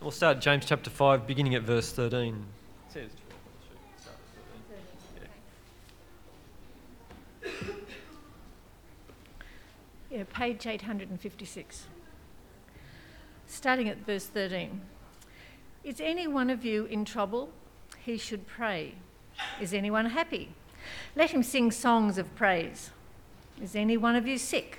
We'll start James chapter 5, beginning at verse 13. It says 12, Yeah, page 856. Starting at verse 13. Is any one of you in trouble? He should pray. Is anyone happy? Let him sing songs of praise. Is any one of you sick?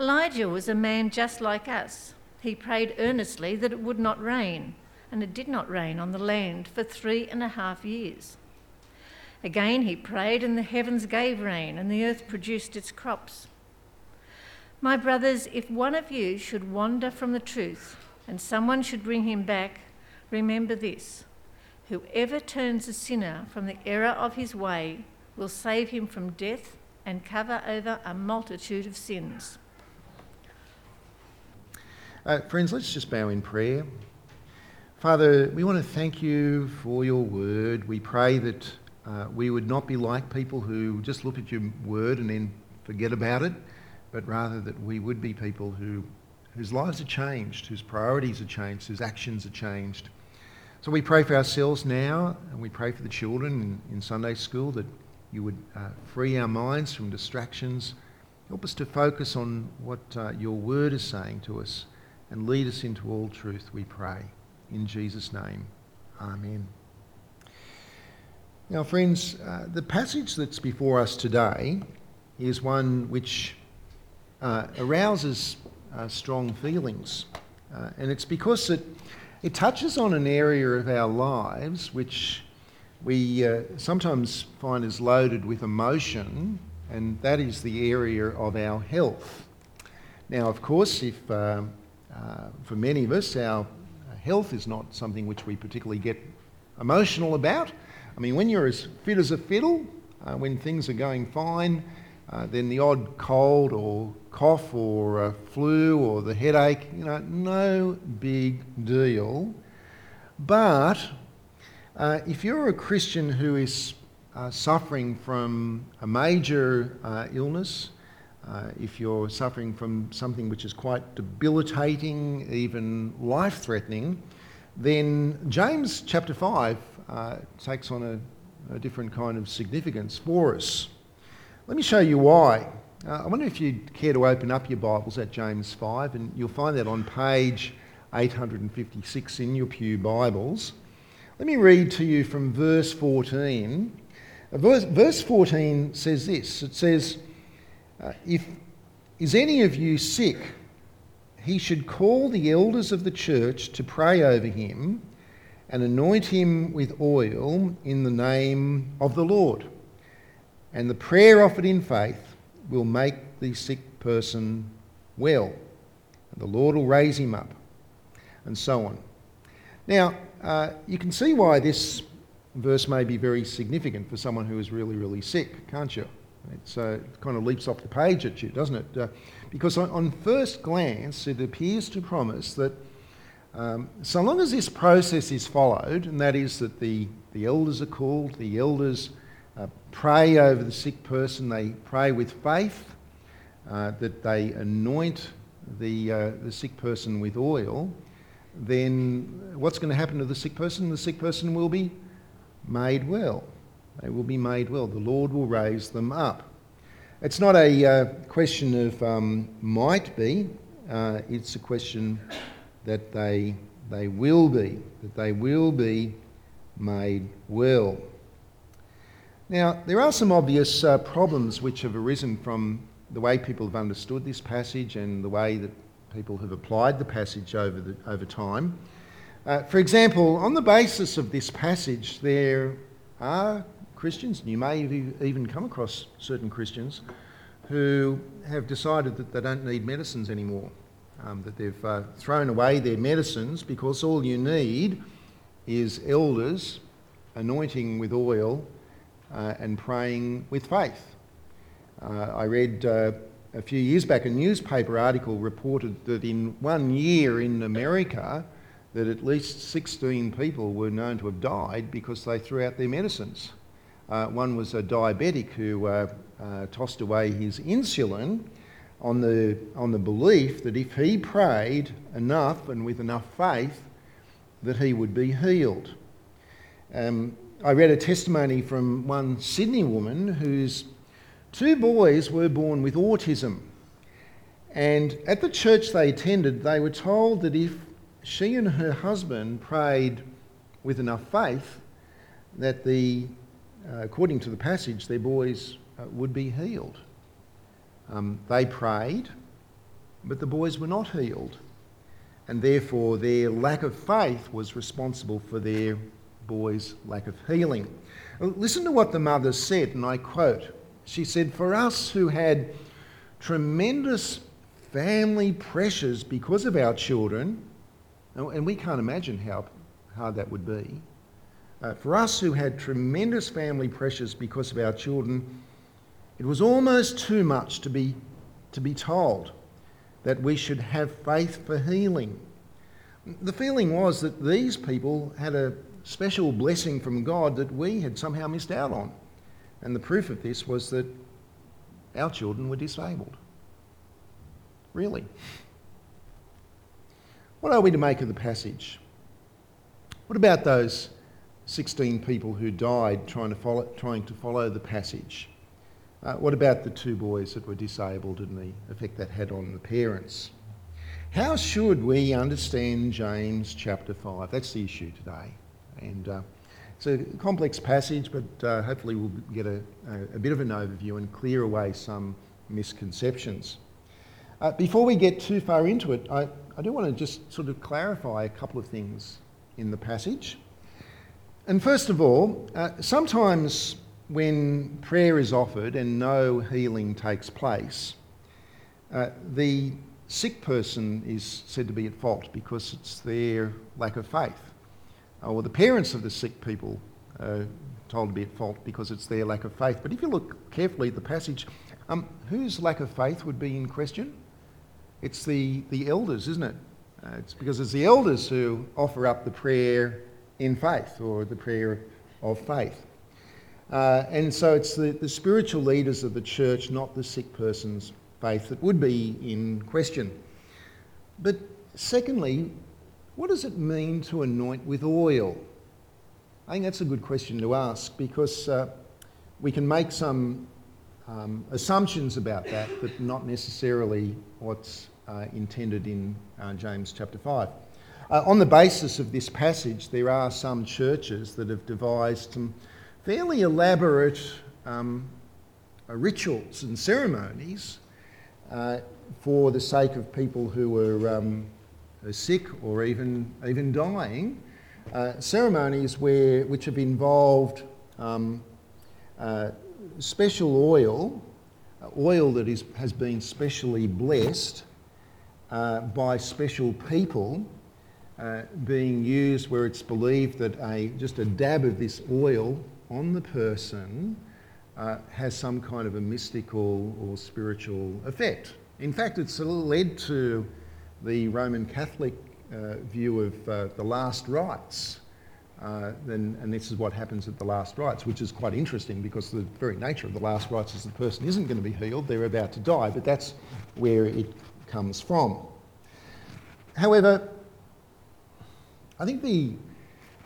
Elijah was a man just like us. He prayed earnestly that it would not rain, and it did not rain on the land for three and a half years. Again he prayed, and the heavens gave rain, and the earth produced its crops. My brothers, if one of you should wander from the truth, and someone should bring him back, remember this whoever turns a sinner from the error of his way will save him from death and cover over a multitude of sins. Uh, friends, let's just bow in prayer. Father, we want to thank you for your word. We pray that uh, we would not be like people who just look at your word and then forget about it, but rather that we would be people who, whose lives are changed, whose priorities are changed, whose actions are changed. So we pray for ourselves now, and we pray for the children in, in Sunday school that you would uh, free our minds from distractions. Help us to focus on what uh, your word is saying to us and lead us into all truth, we pray. In Jesus' name, Amen. Now, friends, uh, the passage that's before us today is one which uh, arouses uh, strong feelings. Uh, and it's because it, it touches on an area of our lives which we uh, sometimes find is loaded with emotion, and that is the area of our health. Now, of course, if um, uh, for many of us, our health is not something which we particularly get emotional about. I mean, when you're as fit as a fiddle, uh, when things are going fine, uh, then the odd cold or cough or flu or the headache, you know, no big deal. But uh, if you're a Christian who is uh, suffering from a major uh, illness, uh, if you're suffering from something which is quite debilitating, even life threatening, then James chapter 5 uh, takes on a, a, different kind of significance for us. Let me show you why. Uh, I wonder if you'd care to open up your Bibles at James 5, and you'll find that on page 856 in your Pew Bibles. Let me read to you from verse 14. Uh, verse, verse 14 says this it says, uh, if is any of you sick, he should call the elders of the church to pray over him and anoint him with oil in the name of the Lord. And the prayer offered in faith will make the sick person well. And the Lord will raise him up. And so on. Now, uh, you can see why this verse may be very significant for someone who is really, really sick, can't you? Uh, it kind of leaps off the page at you, doesn't it? Uh, because on, on, first glance, it appears to promise that um, so long as this process is followed, and that is that the, the elders are called, the elders uh, pray over the sick person, they pray with faith, uh, that they anoint the, uh, the sick person with oil, then what's going to happen to the sick person? The sick person will be made well. They will be made well. The Lord will raise them up. It's not a uh, question of um, might be, uh, it's a question that they, they will be, that they will be made well. Now, there are some obvious uh, problems which have arisen from the way people have understood this passage and the way that people have applied the passage over, the, over time. Uh, for example, on the basis of this passage, there are Christians, and you may even come across certain Christians who have decided that they don't need medicines anymore, um, that they've uh, thrown away their medicines because all you need is elders anointing with oil uh, and praying with faith. Uh, I read uh, a few years back a newspaper article reported that in one year in America, that at least 16 people were known to have died because they threw out their medicines. Uh, one was a diabetic who uh, uh, tossed away his insulin on the, on the belief that if he prayed enough and with enough faith, that he would be healed. Um, I read a testimony from one Sydney woman whose two boys were born with autism. And at the church they attended, they were told that if she and her husband prayed with enough faith, that the, uh, according to the passage, their boys uh, would be healed. Um, they prayed, but the boys were not healed. And therefore, their lack of faith was responsible for their boys' lack of healing. Listen to what the mother said, and I quote She said, For us who had tremendous family pressures because of our children, and we can't imagine how hard that would be. Uh, for us who had tremendous family pressures because of our children, it was almost too much to be, to be told that we should have faith for healing. The feeling was that these people had a special blessing from God that we had somehow missed out on. And the proof of this was that our children were disabled. Really. What are we to make of the passage? What about those 16 people who died trying to follow, trying to follow the passage? Uh, what about the two boys that were disabled and the effect that had on the parents? How should we understand James chapter 5? That's the issue today. And uh, it's a complex passage, but uh, hopefully we'll get a, a, bit of an overview and clear away some misconceptions. Uh, before we get too far into it, I, I do want to just sort of clarify a couple of things in the passage. And first of all, uh, sometimes when prayer is offered and no healing takes place, uh, the sick person is said to be at fault because it's their lack of faith. Or the parents of the sick people are told to be at fault because it's their lack of faith. But if you look carefully at the passage, um, whose lack of faith would be in question? It's the, the elders, isn't it? Uh, it's because it's the elders who offer up the prayer in faith or the prayer of faith. Uh, and so it's the, the spiritual leaders of the church, not the sick person's faith, that would be in question. But secondly, what does it mean to anoint with oil? I think that's a good question to ask because uh, we can make some um, assumptions about that, but not necessarily what's uh, intended in uh, James chapter 5. Uh, on the basis of this passage, there are some churches that have devised some fairly elaborate um, uh, rituals and ceremonies uh, for the sake of people who are, um, sick or even, even dying. Uh, ceremonies where, which have involved um, uh, special oil, uh, oil that is, has been specially blessed by special people. Uh, being used where it's believed that a, just a dab of this oil on the person uh, has some kind of a mystical or spiritual effect. In fact, it's led to the Roman Catholic uh, view of uh, the last rites. Uh, then, and this is what happens at the last rites, which is quite interesting because the very nature of the last rites is the person isn't going to be healed, they're about to die, but that's where it comes from. However, I think the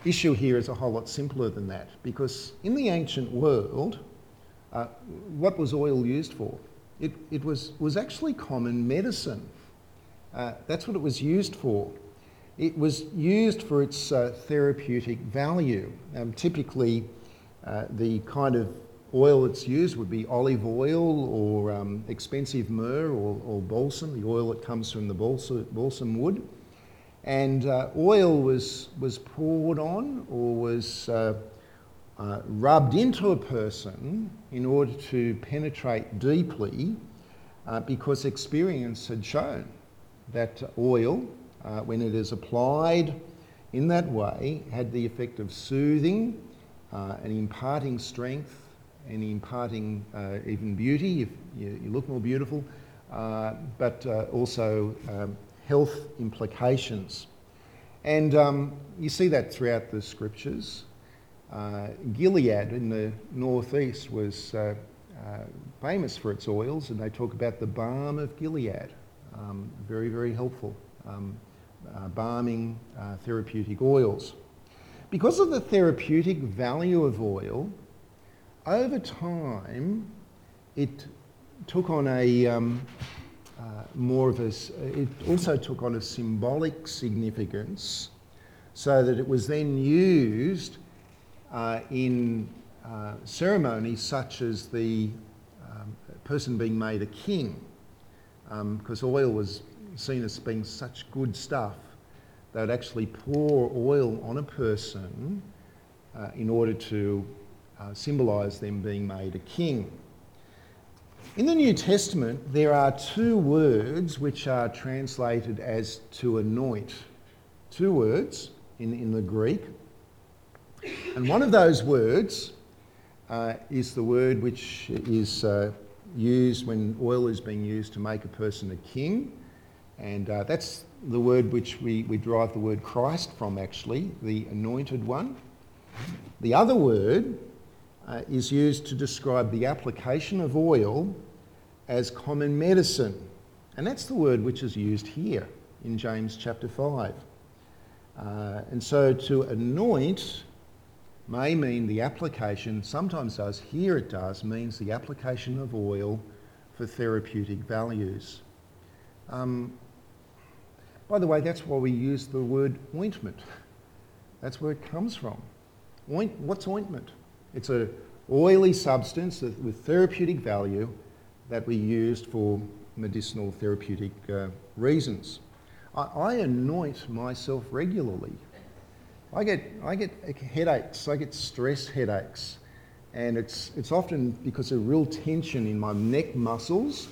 issue here is a whole lot simpler than that because in the ancient world, uh, what was oil used for? It, it was, was actually common medicine. Uh, that's what it was used for. It was used for its uh, therapeutic value. Um, typically, uh, the kind of oil that's used would be olive oil or um, expensive myrrh or, or, balsam, the oil that comes from the balsam, balsam wood and uh, oil was, was poured on or was uh, uh, rubbed into a person in order to penetrate deeply uh, because experience had shown that oil, uh, when it is applied in that way had the effect of soothing uh, and imparting strength and imparting even beauty if you, you, look more beautiful, but also um, health implications. And um, you see that throughout the scriptures. Uh, Gilead in the northeast was uh, famous for its oils, and they talk about the balm of Gilead. Um, very, very helpful. Um, uh, balming uh, therapeutic oils. Because of the therapeutic value of oil, over time it took on a um, uh, more of a, it also took on a symbolic significance so that it was then used uh, in uh, ceremonies such as the um, person being made a king, because um, oil was seen as being such good stuff, they would actually pour oil on a person uh, in order to uh, symbolise them being made a king. In the New Testament, there are two words which are translated as to anoint. Two words in, in the Greek. And one of those words uh, is the word which is uh, used when oil is being used to make a person a king. And uh, that's the word which we, we derive the word Christ from, actually, the anointed one. The other word uh, is used to describe the application of oil as common medicine. And that's the word which is used here in James chapter 5. Uh, and so to anoint may mean the application, sometimes does, here it does, means the application of oil for therapeutic values. Um, by the way, that's why we use the word ointment. That's where it comes from. Oint, what's ointment? It's an oily substance with therapeutic value that we used for medicinal therapeutic uh, reasons. I, I anoint myself regularly. I get, I get headaches, I get stress headaches, and it's, it's often because of real tension in my neck muscles.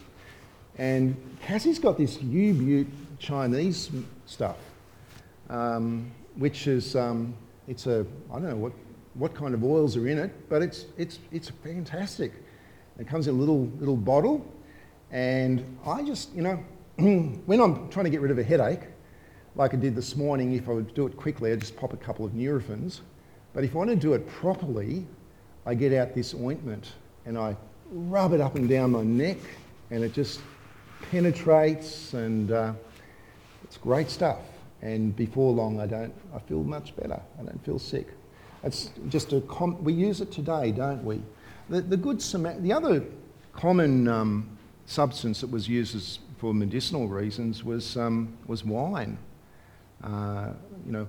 And Cassie's got this U-Butte Chinese stuff, um, which is um, it's a I don't know what what kind of oils are in it, but it's it's it's fantastic. It comes in a little little bottle, and I just you know when I'm trying to get rid of a headache, like I did this morning, if I would do it quickly, I'd just pop a couple of Nurofens. But if I want to do it properly, I get out this ointment and I rub it up and down my neck, and it just penetrates and. Uh, it's great stuff. And before long, I don't, I feel much better. I don't feel sick. It's just a, com- we use it today, don't we? The, the good the other common um, substance that was used as, for medicinal reasons was, um, was wine. Uh, you know,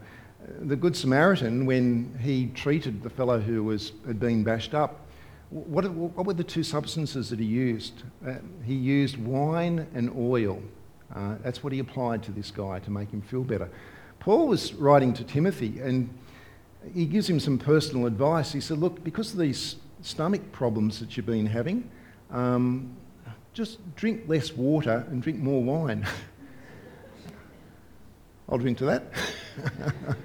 the Good Samaritan, when he treated the fellow who was, had been bashed up, what, what were the two substances that he used? Uh, he used wine and oil. Uh, that's what he applied to this guy to make him feel better. Paul was writing to Timothy and he gives him some personal advice. He said, Look, because of these stomach problems that you've been having, um, just drink less water and drink more wine. I'll drink to that.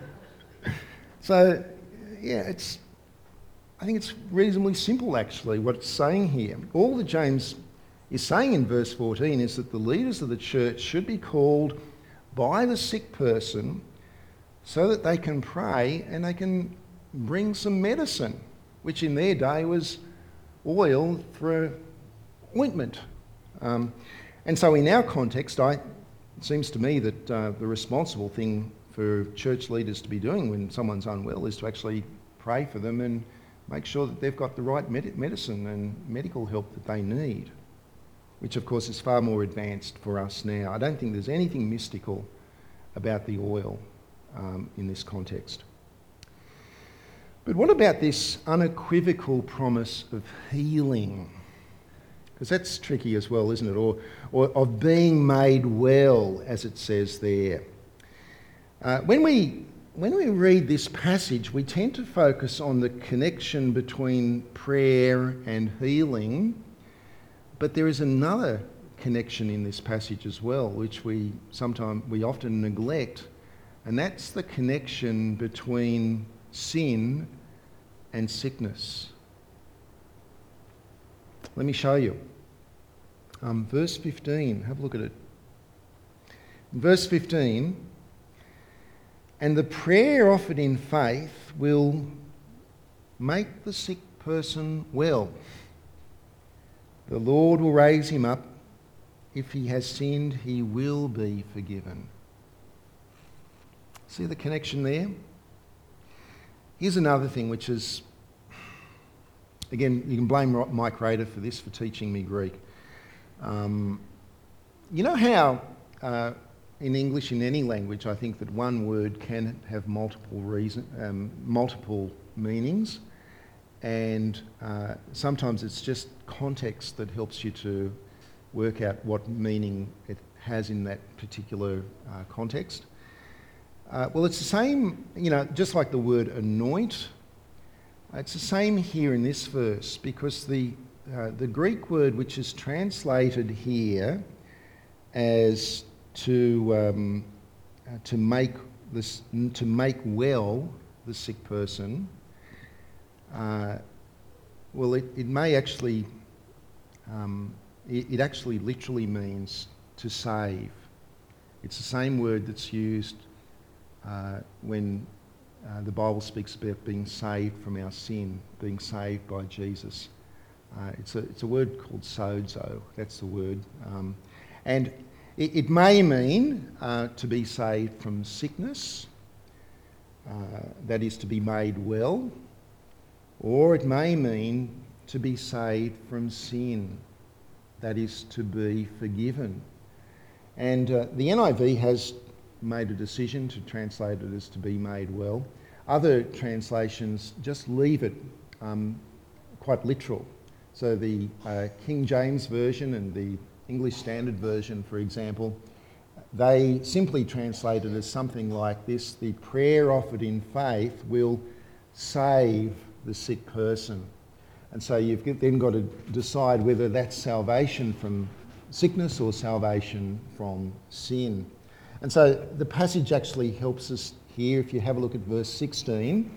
so, yeah, it's, I think it's reasonably simple actually what it's saying here. All that James is saying in verse 14 is that the leaders of the church should be called by the sick person so that they can pray and they can bring some medicine, which in their day was oil for ointment. Um, and so, in our context, I, it seems to me that uh, the responsible thing for church leaders to be doing when someone's unwell is to actually pray for them and make sure that they've got the right med- medicine and medical help that they need which of course is far more advanced for us now. I don't think there's anything mystical about the oil um, in this context. But what about this unequivocal promise of healing? Because that's tricky as well, isn't it? Or, or of being made well, as it says there. Uh, when, we, when we read this passage, we tend to focus on the connection between prayer and healing but there is another connection in this passage as well, which we sometimes we often neglect, and that's the connection between sin and sickness. Let me show you. Um, verse 15, have a look at it. Verse 15, and the prayer offered in faith will make the sick person well. The Lord will raise him up. If he has sinned, he will be forgiven. See the connection there? Here's another thing which is, again, you can blame Mike Rader for this, for teaching me Greek. Um, you know how uh, in English, in any language, I think that one word can have multiple reason, um, multiple meanings, and uh, sometimes it's just context that helps you to work out what meaning it has in that particular uh, context. Uh, well, it's the same, you know, just like the word anoint. It's the same here in this verse because the uh, the Greek word which is translated here as to um, uh, to make this to make well the sick person. Uh, well, it, it may actually um, it, it actually literally means to save. It's the same word that's used uh, when uh, the Bible speaks about being saved from our sin, being saved by Jesus. Uh, it's, a, it's a word called sozo, that's the word. Um, and it, it, may mean uh, to be saved from sickness, uh, that is to be made well, or it may mean to be saved from sin, that is to be forgiven. And uh, the NIV has made a decision to translate it as to be made well. Other translations just leave it um, quite literal. So the uh, King James Version and the English Standard Version, for example, they simply translate it as something like this the prayer offered in faith will save the sick person. And so you've then got to decide whether that's salvation from sickness or salvation from sin. And so the passage actually helps us here. If you have a look at verse 16,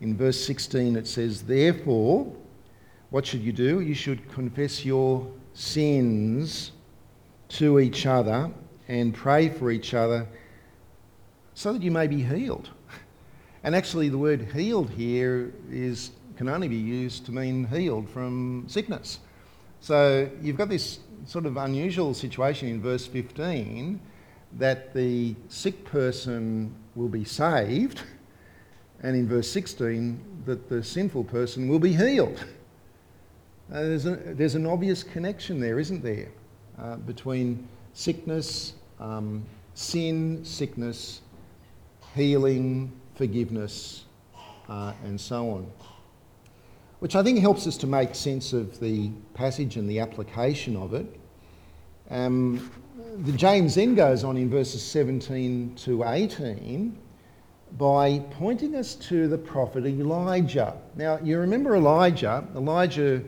in verse 16 it says, Therefore, what should you do? You should confess your sins to each other and pray for each other so that you may be healed. And actually, the word healed here is, can only be used to mean healed from sickness. So you've got this sort of unusual situation in verse 15 that the sick person will be saved, and in verse 16, that the sinful person will be healed. Uh, there's, a, there's, an obvious connection there, isn't there, uh, between sickness, um, sin, sickness, healing, forgiveness, uh, and so on. Which I think helps us to make sense of the passage and the application of it. Um, the James then goes on in verses 17 to 18 by pointing us to the prophet Elijah. Now, you remember Elijah. Elijah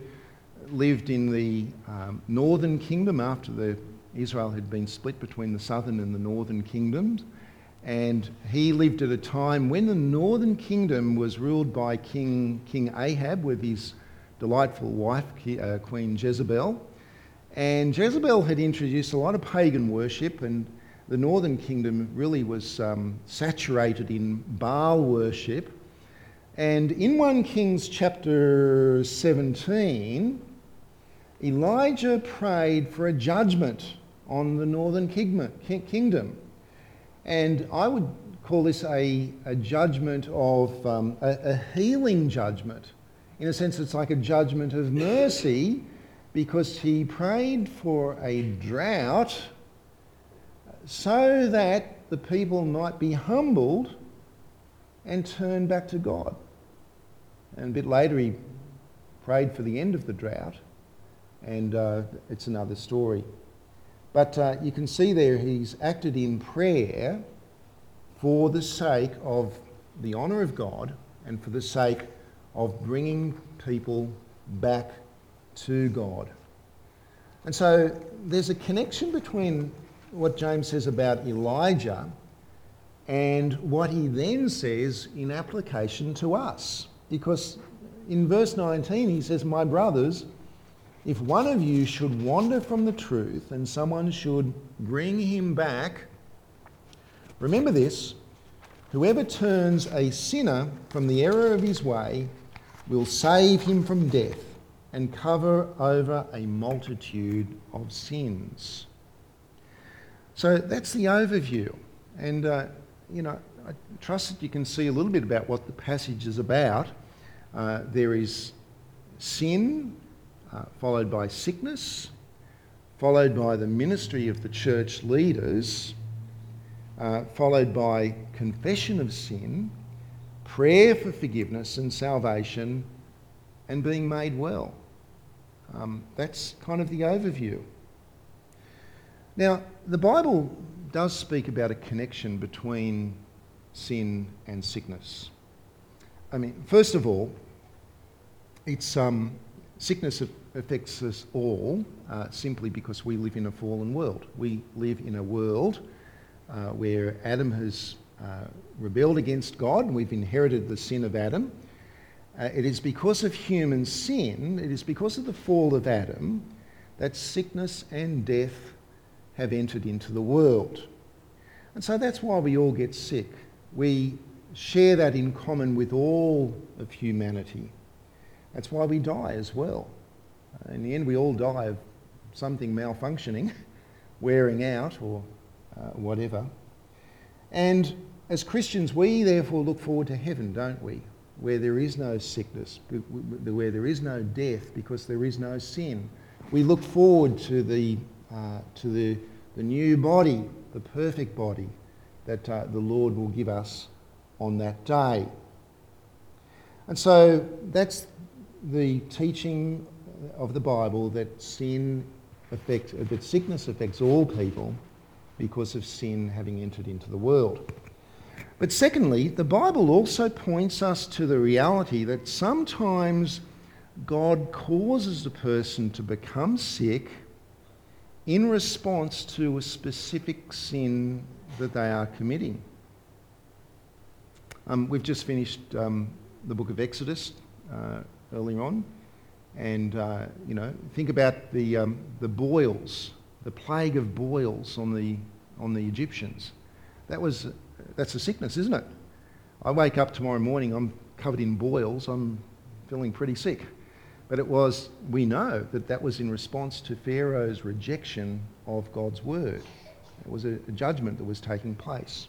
lived in the um, northern kingdom after the, Israel had been split between the southern and the northern kingdoms. And he lived at a time when the northern kingdom was ruled by King, King Ahab with his delightful wife, uh, Queen Jezebel. And Jezebel had introduced a lot of pagan worship, and the northern kingdom really was um, saturated in Baal worship. And in 1 Kings chapter 17, Elijah prayed for a judgment on the northern kingdom. And I would call this a, a judgment of um, a, a healing judgment. In a sense, it's like a judgment of mercy because he prayed for a drought so that the people might be humbled and turn back to God. And a bit later, he prayed for the end of the drought, and uh, it's another story. But uh, you can see there he's acted in prayer for the sake of the honour of God and for the sake of bringing people back to God. And so there's a connection between what James says about Elijah and what he then says in application to us. Because in verse 19 he says, My brothers, if one of you should wander from the truth and someone should bring him back, remember this whoever turns a sinner from the error of his way will save him from death and cover over a multitude of sins. So that's the overview. And, uh, you know, I trust that you can see a little bit about what the passage is about. Uh, there is sin, uh, followed by sickness, followed by the ministry of the church leaders, uh, followed by confession of sin, prayer for forgiveness and salvation, and being made well. Um, that's kind of the overview. Now, the Bible does speak about a connection between sin and sickness. I mean, first of all, it's um, sickness affects us all uh, simply because we live in a fallen world. We live in a world uh, where Adam has uh, rebelled against God, and we've inherited the sin of Adam. Uh, it is because of human sin, it is because of the fall of Adam, that sickness and death have entered into the world. And so that's why we all get sick. We share that in common with all of humanity. That's why we die as well. Uh, in the end, we all die of something malfunctioning, wearing out, or uh, whatever. And as Christians, we therefore look forward to heaven, don't we? Where there is no sickness, where there is no death, because there is no sin. We look forward to the, uh, to the, the new body, the perfect body that uh, the Lord will give us on that day. And so that's the teaching of the Bible that sin affects, that sickness affects all people because of sin having entered into the world. But secondly, the Bible also points us to the reality that sometimes God causes a person to become sick in response to a specific sin that they are committing. Um, we've just finished um, the book of Exodus uh, earlier on, and uh, you know, think about the um, the boils, the plague of boils on the on the Egyptians. That was that's a sickness, isn't it? I wake up tomorrow morning, I'm covered in boils, I'm feeling pretty sick. But it was, we know that that was in response to Pharaoh's rejection of God's word. It was a, a judgment that was taking place.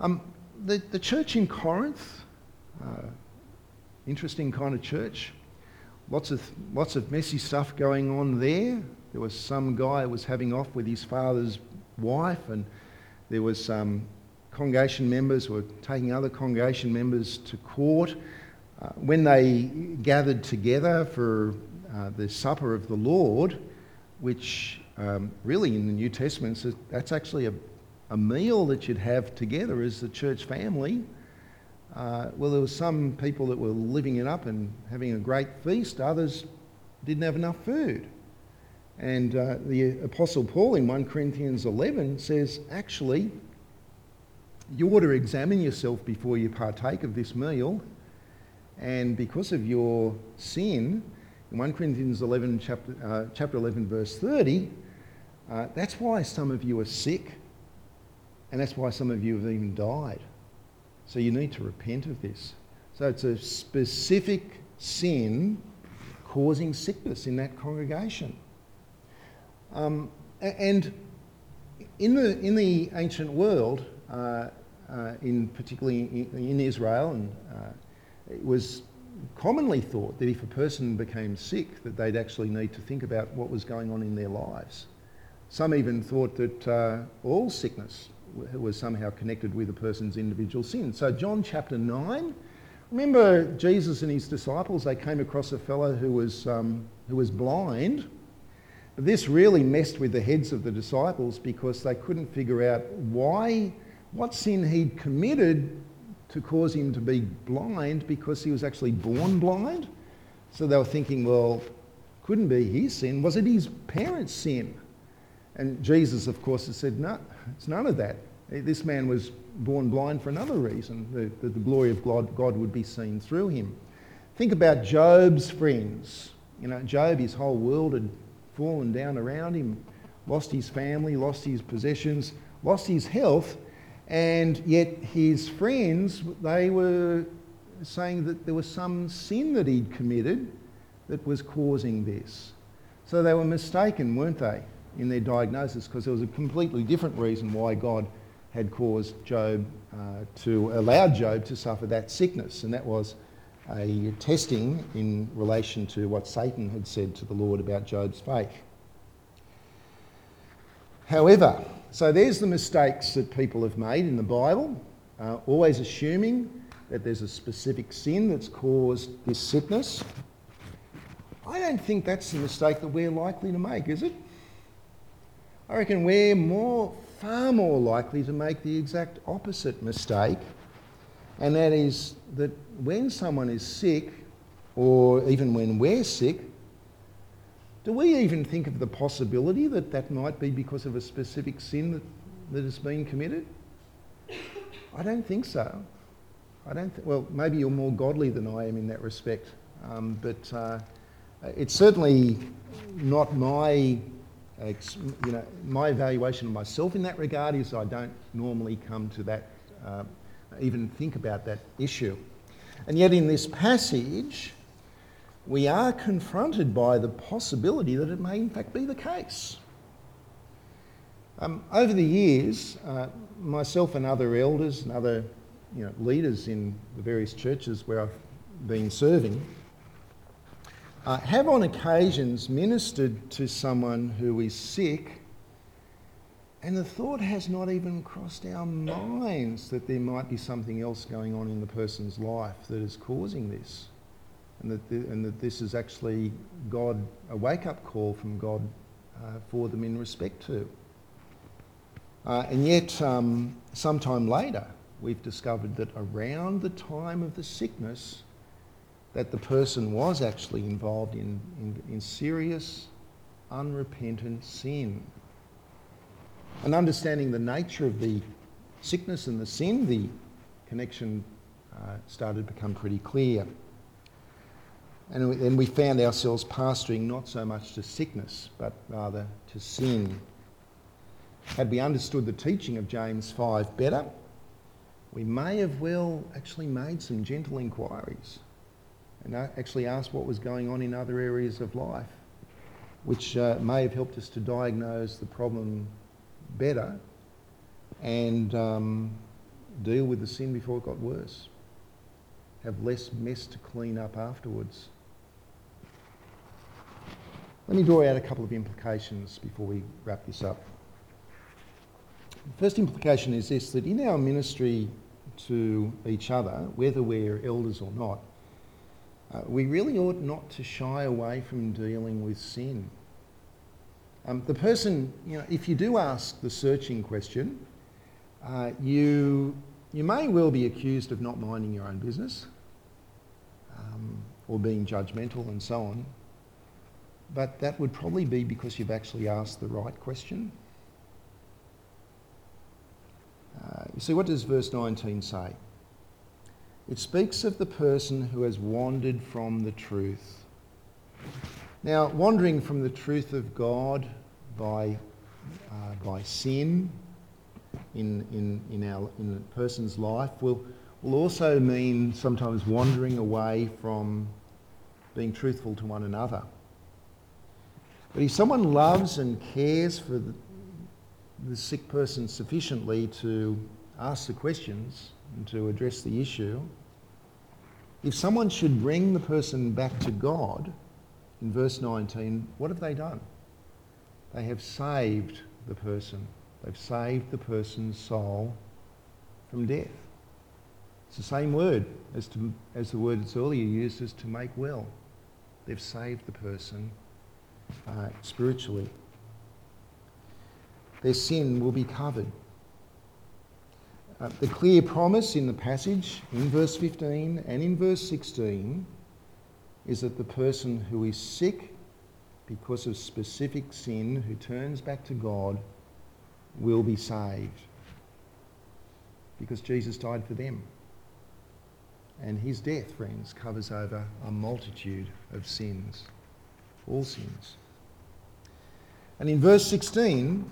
Um, the, the church in Corinth, uh, interesting kind of church. Lots of, lots of messy stuff going on there. There was some guy was having off with his father's wife, and there was some congregation members were taking other congregation members to court. Uh, when they gathered together for uh, the supper of the Lord, which um, really in the New Testament, that's actually a, a meal that you'd have together as the church family. Uh, well, there were some people that were living it up and having a great feast, others didn't have enough food. And uh, the Apostle Paul in 1 Corinthians 11 says, actually, you ought to examine yourself before you partake of this meal. And because of your sin, in 1 Corinthians 11, chapter, uh, chapter 11, verse 30, uh, that's why some of you are sick, and that's why some of you have even died. So you need to repent of this. So it's a specific sin causing sickness in that congregation. Um, and in the, in the ancient world, uh, in particularly in, in Israel, and uh, it was commonly thought that if a person became sick, that they'd actually need to think about what was going on in their lives. Some even thought that uh, all sickness was somehow connected with a person's individual sin. So, John chapter 9, remember Jesus and his disciples, they came across a fellow who was, um, who was blind. This really messed with the heads of the disciples because they couldn't figure out why what sin he'd committed to cause him to be blind because he was actually born blind. So they were thinking, well, couldn't be his sin. Was it his parents' sin? And Jesus, of course, has said, no, it's none of that. This man was born blind for another reason, that the, glory of God, God would be seen through him. Think about Job's friends. You know, Job, his whole world had fallen down around him, lost his family, lost his possessions, lost his health, and yet his friends, they were saying that there was some sin that he'd committed that was causing this. So they were mistaken, weren't they, in their diagnosis, because there was a completely different reason why God had caused Job uh, to allow Job to suffer that sickness, and that was a testing in relation to what Satan had said to the Lord about Job's faith. However, so there's the mistakes that people have made in the Bible, uh, always assuming that there's a specific sin that's caused this sickness. I don't think that's the mistake that we're likely to make, is it? I reckon we're more, far more likely to make the exact opposite mistake, and that is that when someone is sick, or even when we're sick, do we even think of the possibility that that might be because of a specific sin that, that has been committed? I don't think so. I don't. Th- well, maybe you're more godly than I am in that respect, um, but uh, it's certainly not my, you know, my evaluation of myself in that regard. Is I don't normally come to that, uh, even think about that issue, and yet in this passage we are confronted by the possibility that it may in fact be the case. Um, over the years, uh, myself and other elders and other you know, leaders in the various churches where I've been serving uh, have on occasions ministered to someone who is sick, and the thought has not even crossed our minds that there might be something else going on in the person's life that is causing this and that, and that this is actually God, a wake up call from God uh, for them in respect to. Uh, and yet, um, sometime later, we've discovered that around the time of the sickness, that the person was actually involved in, in, in serious, unrepentant sin. And understanding the nature of the sickness and the sin, the connection uh, started to become pretty clear. And then we found ourselves pastoring not so much to sickness, but rather to sin. Had we understood the teaching of James 5 better, we may have well actually made some gentle inquiries and actually asked what was going on in other areas of life, which uh, may have helped us to diagnose the problem better and um, deal with the sin before it got worse. Have less mess to clean up afterwards. Let me draw out a couple of implications before we wrap this up. The first implication is this that in our ministry to each other, whether we're elders or not, uh, we really ought not to shy away from dealing with sin. Um, the person, you know, if you do ask the searching question, uh, you, you may well be accused of not minding your own business um, or being judgmental and so on but that would probably be because you've actually asked the right question. Uh, you see, what does verse 19 say? It speaks of the person who has wandered from the truth. Now, wandering from the truth of God by, uh, by sin in, in, in, our, in a person's life will, will also mean sometimes wandering away from being truthful to one another. But if someone loves and cares for the, the sick person sufficiently to ask the questions and to address the issue, if someone should bring the person back to God, in verse 19, what have they done? They have saved the person. They've saved the person's soul from death. It's the same word as, to, as the word that's earlier used as to make well. They've saved the person uh, spiritually. Their sin will be covered. Uh, the clear promise in the passage, in verse 15 and in verse 16, is that the person who is sick because of specific sin, who turns back to God, will be saved. because Jesus died for them. And his death, friends, covers over a multitude of sins, all sins. And in verse 16,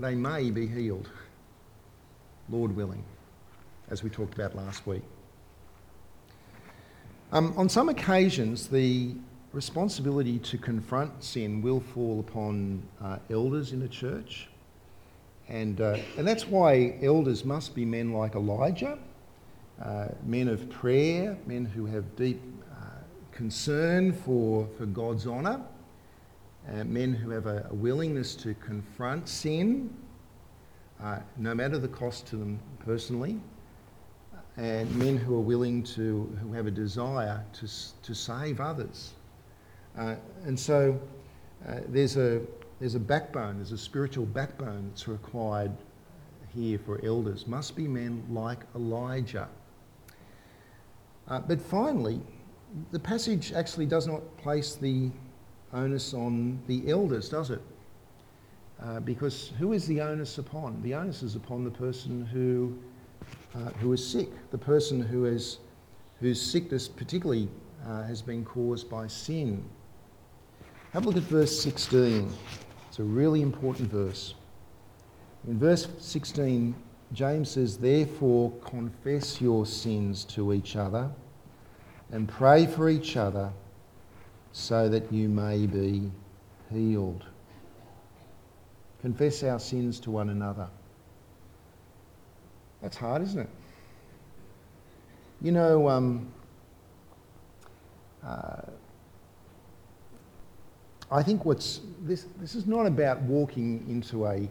they may be healed, Lord willing, as we talked about last week. Um, on some occasions, the responsibility to confront sin will fall upon uh, elders in a church. And, uh, and that's why elders must be men like Elijah, uh, men of prayer, men who have deep uh, concern for, for God's honour, uh, men who have a, a, willingness to confront sin, uh, no matter the cost to them personally, and men who are willing to, who have a desire to, to save others. Uh, and so uh, there's, a, there's a backbone, there's a spiritual backbone that's required here for elders. Must be men like Elijah. Uh, but finally, the passage actually does not place the onus on the elders, does it? Uh, because who is the onus upon? The onus is upon the person who, uh, who is sick, the person who is, whose sickness particularly uh, has been caused by sin. Have a look at verse 16. It's a really important verse. In verse 16, James says, Therefore, confess your sins to each other and pray for each other so that you may be healed. Confess our sins to one another. That's hard, isn't it? You know, um, uh, I think what's this, this is not about walking into a,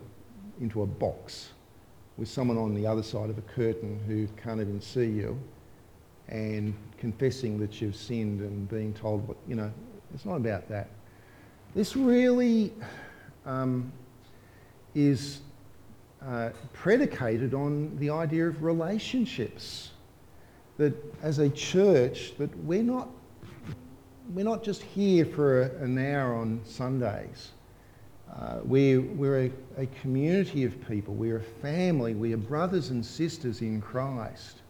into a box with someone on the other side of a curtain who can't even see you and confessing that you've sinned and being told what, you know, it's not about that. This really um, is uh, predicated on the idea of relationships. That as a church, that we're not, we're not just here for a, an hour on Sundays. Uh, we're, we're a, a community of people. We're a family. We are brothers and sisters in Christ.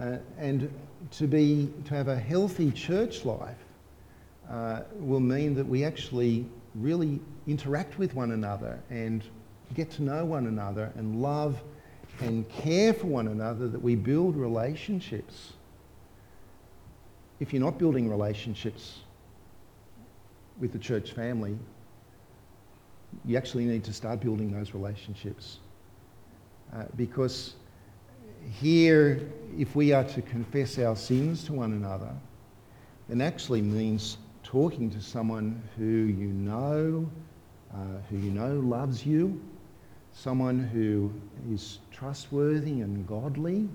Uh, and to, be, to have a healthy church life uh, will mean that we actually really interact with one another and get to know one another and love and care for one another, that we build relationships. If you're not building relationships with the church family, you actually need to start building those relationships. Uh, because here, if we are to confess our sins to one another, then actually means talking to someone who you know, uh, who you know loves you, someone who is trustworthy and godly,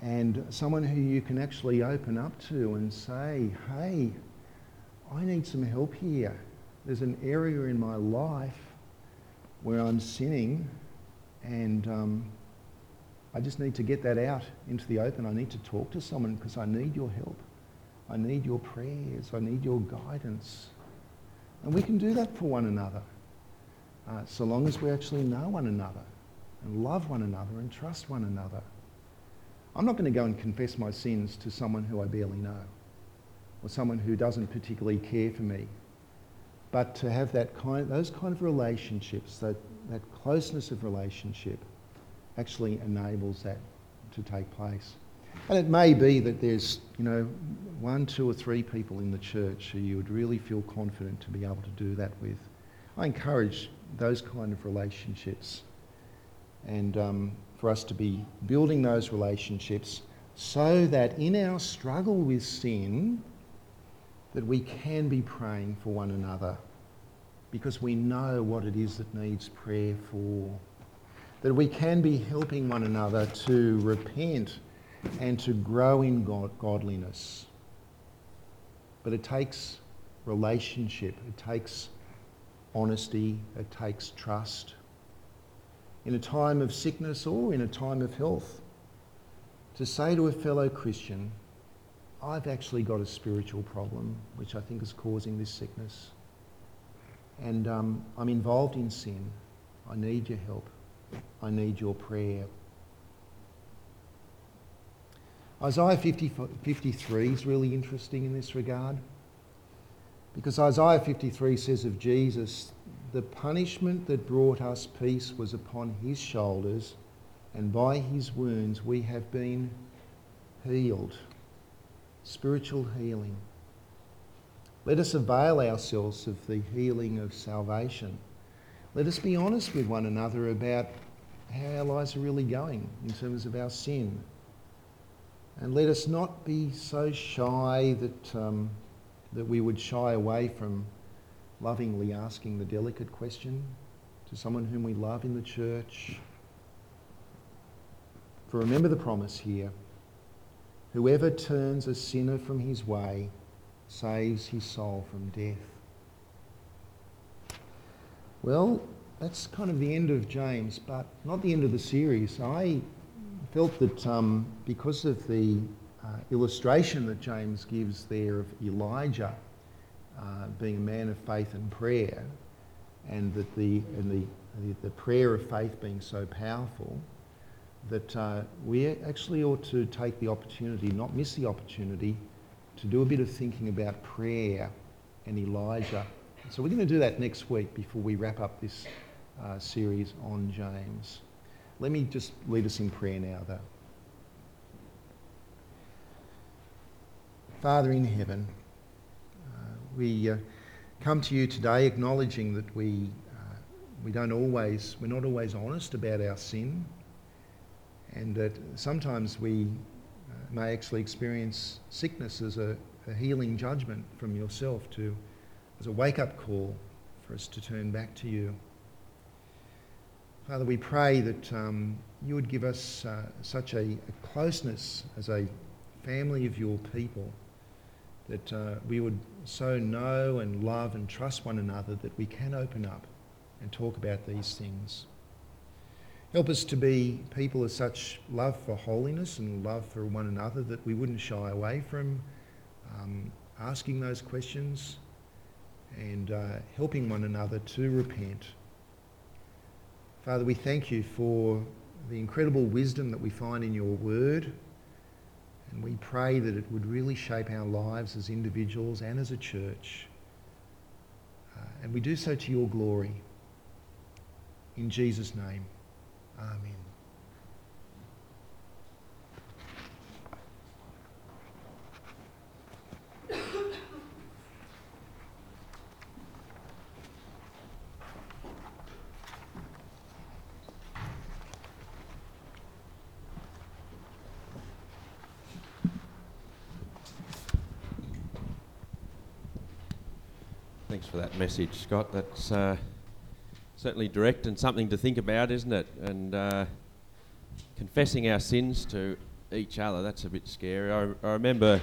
and someone who you can actually open up to and say, hey, I need some help here. There's an area in my life where I'm sinning and um, I just need to get that out into the open. I need to talk to someone because I need your help. I need your prayers. I need your guidance. And we can do that for one another uh, so long as we actually know one another and love one another and trust one another. I'm not going to go and confess my sins to someone who I barely know or someone who doesn't particularly care for me. But to have that kind, those kind of relationships, that, that closeness of relationship, actually enables that to take place. And it may be that there's, you know, one, two, or three people in the church who you would really feel confident to be able to do that with. I encourage those kind of relationships and um, for us to be building those relationships so that in our struggle with sin that we can be praying for one another because we know what it is that needs prayer for that we can be helping one another to repent and to grow in God, godliness. But it takes relationship, it takes honesty, it takes trust. In a time of sickness or in a time of health, to say to a fellow Christian, I've actually got a spiritual problem which I think is causing this sickness. And um, I'm involved in sin. I need your help. I need your prayer. Isaiah 50, 53 is really interesting in this regard because Isaiah 53 says of Jesus, the punishment that brought us peace was upon his shoulders, and by his wounds we have been healed. Spiritual healing. Let us avail ourselves of the healing of salvation. Let us be honest with one another about how our lives are really going in terms of our sin. And let us not be so shy that, um, that we would shy away from lovingly asking the delicate question to someone whom we love in the church. For remember the promise here whoever turns a sinner from his way saves his soul from death. Well, that's kind of the end of James, but not the end of the series. I felt that um, because of the uh, illustration that James gives there of Elijah uh, being a man of faith and prayer, and that the and the, the, the prayer of faith being so powerful, that uh, we actually ought to take the opportunity, not miss the opportunity, to do a bit of thinking about prayer and Elijah. So we're going to do that next week before we wrap up this uh, series on James. Let me just lead us in prayer now, though. Father in heaven, uh, we uh, come to you today acknowledging that we, uh, we don't always, we're not always honest about our sin, and that sometimes we uh, may actually experience sickness as a, a healing judgment from yourself to, as a wake-up call for us to turn back to you. Father, we pray that um, you would give us uh, such a, a, closeness as a family of your people that uh, we would so know and love and trust one another that we can open up and talk about these things. Help us to be people of such love for holiness and love for one another that we wouldn't shy away from um, asking those questions and uh, helping one another to repent. Father, we thank you for the incredible wisdom that we find in your word. And we pray that it would really shape our lives as individuals and as a church. Uh, and we do so to your glory. In Jesus' name, amen. Message, Scott. That's uh, certainly direct and something to think about, isn't it? And uh, confessing our sins to each other, that's a bit scary. I, I remember